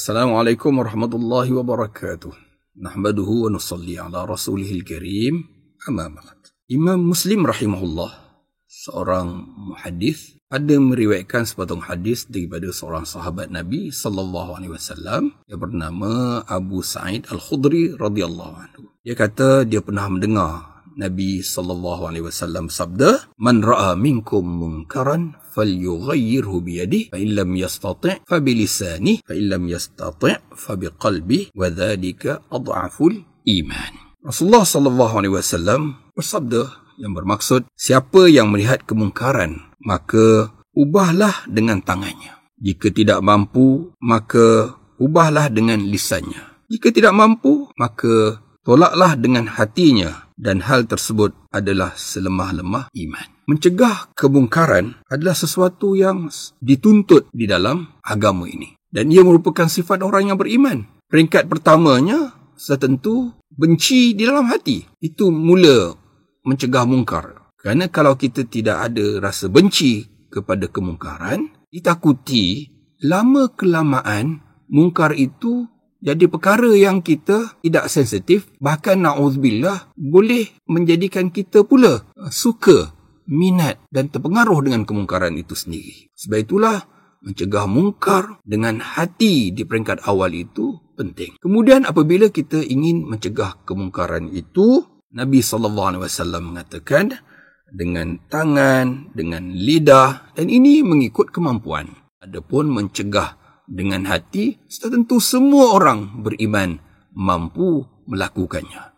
Assalamualaikum warahmatullahi wabarakatuh. Nahmaduhu wa nusalli ala rasulihil karim. Amma ba'd. Imam Muslim rahimahullah, seorang muhadis, ada meriwayatkan sepotong hadis daripada seorang sahabat Nabi sallallahu alaihi wasallam yang bernama Abu Sa'id Al-Khudri radhiyallahu anhu. Dia kata dia pernah mendengar Nabi sallallahu alaihi wasallam sabda, "Man ra'a minkum munkaran falyughayyirhu bi yadihi, fa in lam yastati' fa bi lisanihi, fa in lam yastati' fa bi qalbihi, wa dhalika adhaful iman." Rasulullah sallallahu alaihi wasallam bersabda yang bermaksud, siapa yang melihat kemungkaran, maka ubahlah dengan tangannya. Jika tidak mampu, maka ubahlah dengan lisannya. Jika tidak mampu, maka tolaklah dengan hatinya dan hal tersebut adalah selemah-lemah iman. Mencegah kemungkaran adalah sesuatu yang dituntut di dalam agama ini. Dan ia merupakan sifat orang yang beriman. Peringkat pertamanya, setentu benci di dalam hati. Itu mula mencegah mungkar. Kerana kalau kita tidak ada rasa benci kepada kemungkaran, ditakuti lama kelamaan mungkar itu jadi perkara yang kita tidak sensitif, bahkan na'udzubillah, boleh menjadikan kita pula uh, suka, minat dan terpengaruh dengan kemungkaran itu sendiri. Sebab itulah, mencegah mungkar dengan hati di peringkat awal itu penting. Kemudian apabila kita ingin mencegah kemungkaran itu, Nabi SAW mengatakan dengan tangan, dengan lidah dan ini mengikut kemampuan. Adapun mencegah dengan hati, tentu semua orang beriman mampu melakukannya.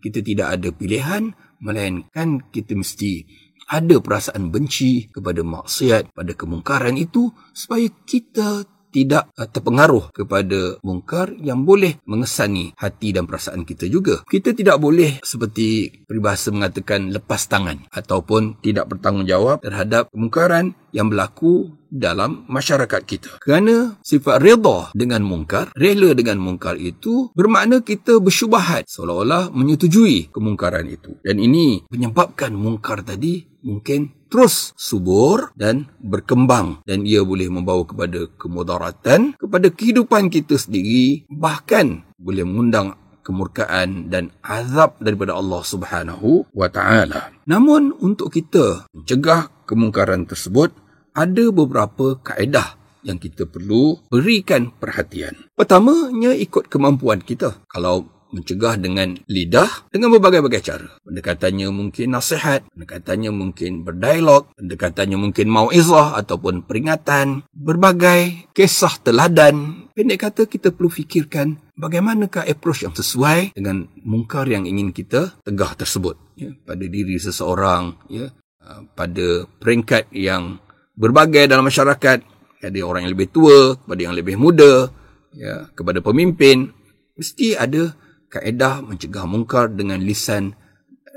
Kita tidak ada pilihan, melainkan kita mesti ada perasaan benci kepada maksiat, pada kemungkaran itu, supaya kita tidak uh, terpengaruh kepada mungkar yang boleh mengesani hati dan perasaan kita juga. Kita tidak boleh seperti peribahasa mengatakan lepas tangan ataupun tidak bertanggungjawab terhadap kemungkaran yang berlaku dalam masyarakat kita. Kerana sifat redha dengan mungkar, rela dengan mungkar itu bermakna kita bersyubahat seolah-olah menyetujui kemungkaran itu. Dan ini menyebabkan mungkar tadi mungkin terus subur dan berkembang dan ia boleh membawa kepada kemudaratan kepada kehidupan kita sendiri bahkan boleh mengundang kemurkaan dan azab daripada Allah Subhanahu wa taala. Namun untuk kita mencegah kemungkaran tersebut ada beberapa kaedah yang kita perlu berikan perhatian. Pertamanya ikut kemampuan kita. Kalau mencegah dengan lidah dengan berbagai-bagai cara. Pendekatannya mungkin nasihat, pendekatannya mungkin berdialog, pendekatannya mungkin mauizah ataupun peringatan, berbagai kisah teladan. Pendek kata kita perlu fikirkan bagaimanakah approach yang sesuai dengan mungkar yang ingin kita tegah tersebut ya, pada diri seseorang ya, uh, pada peringkat yang berbagai dalam masyarakat ada orang yang lebih tua kepada yang lebih muda ya kepada pemimpin mesti ada kaedah mencegah mungkar dengan lisan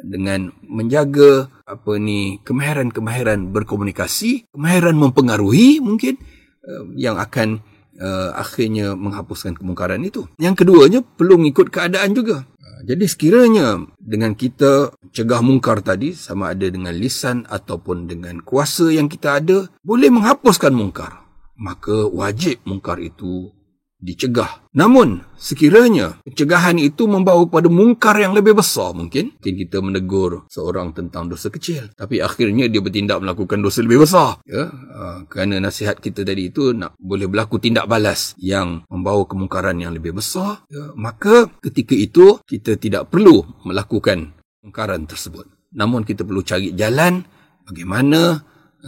dengan menjaga apa ni kemahiran-kemahiran berkomunikasi, kemahiran mempengaruhi mungkin uh, yang akan uh, akhirnya menghapuskan kemungkaran itu. Yang keduanya perlu mengikut keadaan juga. Uh, jadi sekiranya dengan kita cegah mungkar tadi sama ada dengan lisan ataupun dengan kuasa yang kita ada boleh menghapuskan mungkar, maka wajib mungkar itu dicegah. Namun, sekiranya pencegahan itu membawa kepada mungkar yang lebih besar mungkin, mungkin kita menegur seorang tentang dosa kecil, tapi akhirnya dia bertindak melakukan dosa lebih besar. Ya, uh, kerana nasihat kita tadi itu nak boleh berlaku tindak balas yang membawa kemungkaran yang lebih besar, ya, maka ketika itu kita tidak perlu melakukan kemungkaran tersebut. Namun kita perlu cari jalan bagaimana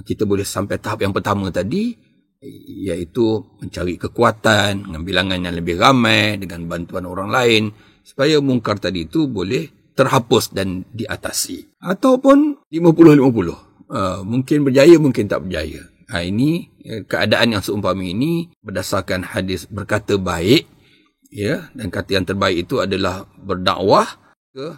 kita boleh sampai tahap yang pertama tadi iaitu mencari kekuatan dengan bilangan yang lebih ramai dengan bantuan orang lain supaya mungkar tadi itu boleh terhapus dan diatasi. Ataupun 50-50 uh, mungkin berjaya mungkin tak berjaya. Ha, ini ya, keadaan yang seumpama ini berdasarkan hadis berkata baik ya dan kata yang terbaik itu adalah berdakwah ke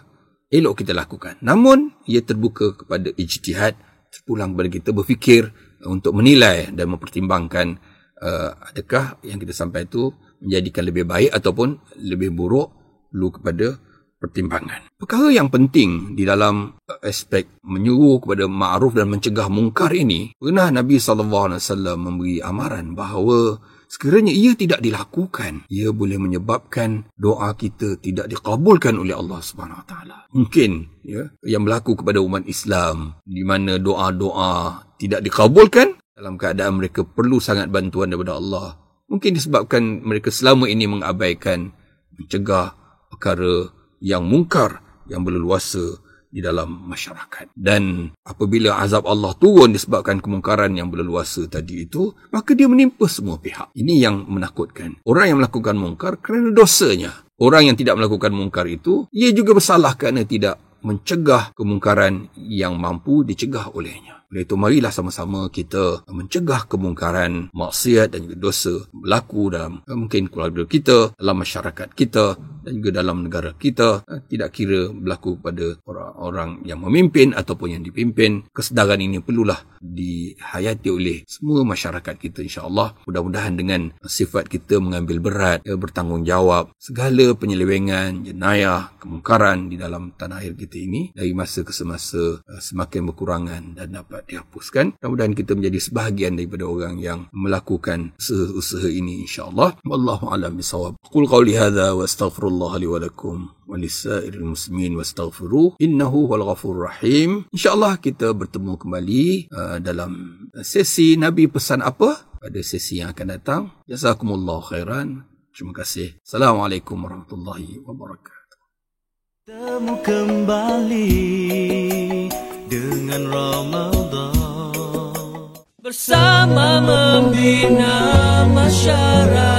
elok kita lakukan. Namun ia terbuka kepada ijtihad. Terpulang kepada kita berfikir untuk menilai dan mempertimbangkan uh, adakah yang kita sampai itu menjadikan lebih baik ataupun lebih buruk perlu kepada pertimbangan. Perkara yang penting di dalam aspek menyuruh kepada ma'ruf dan mencegah mungkar ini, pernah Nabi SAW memberi amaran bahawa sekiranya ia tidak dilakukan, ia boleh menyebabkan doa kita tidak dikabulkan oleh Allah Subhanahu Wa Taala. Mungkin ya yang berlaku kepada umat Islam di mana doa-doa tidak dikabulkan dalam keadaan mereka perlu sangat bantuan daripada Allah. Mungkin disebabkan mereka selama ini mengabaikan mencegah perkara yang mungkar yang berleluasa di dalam masyarakat. Dan apabila azab Allah turun disebabkan kemungkaran yang berleluasa tadi itu, maka dia menimpa semua pihak. Ini yang menakutkan. Orang yang melakukan mungkar kerana dosanya. Orang yang tidak melakukan mungkar itu, ia juga bersalah kerana tidak mencegah kemungkaran yang mampu dicegah olehnya. Oleh itu marilah sama-sama kita mencegah kemungkaran, maksiat dan juga dosa berlaku dalam eh, mungkin keluarga kita, dalam masyarakat kita dan juga dalam negara kita. Eh, tidak kira berlaku pada orang-orang yang memimpin ataupun yang dipimpin. Kesedaran ini perlulah dihayati oleh semua masyarakat kita insya-Allah. Mudah-mudahan dengan sifat kita mengambil berat, eh, bertanggungjawab segala penyelewengan, jenayah, kemungkaran di dalam tanah air kita ini dari masa ke semasa semakin berkurangan dan dapat dihapuskan. Mudah-mudahan kita menjadi sebahagian daripada orang yang melakukan usaha-usaha ini insya-Allah. Wallahu a'lam bissawab. Qul qawli hadha wa astaghfirullah li wa lakum wa lisairil muslimin wastaghfiruh innahu huwal ghafurur rahim. Insya-Allah kita bertemu kembali uh, dalam sesi Nabi pesan apa pada sesi yang akan datang. Jazakumullah khairan. Terima kasih. Assalamualaikum warahmatullahi wabarakatuh. Temu kembali dengan Ramadan bersama membina masyarakat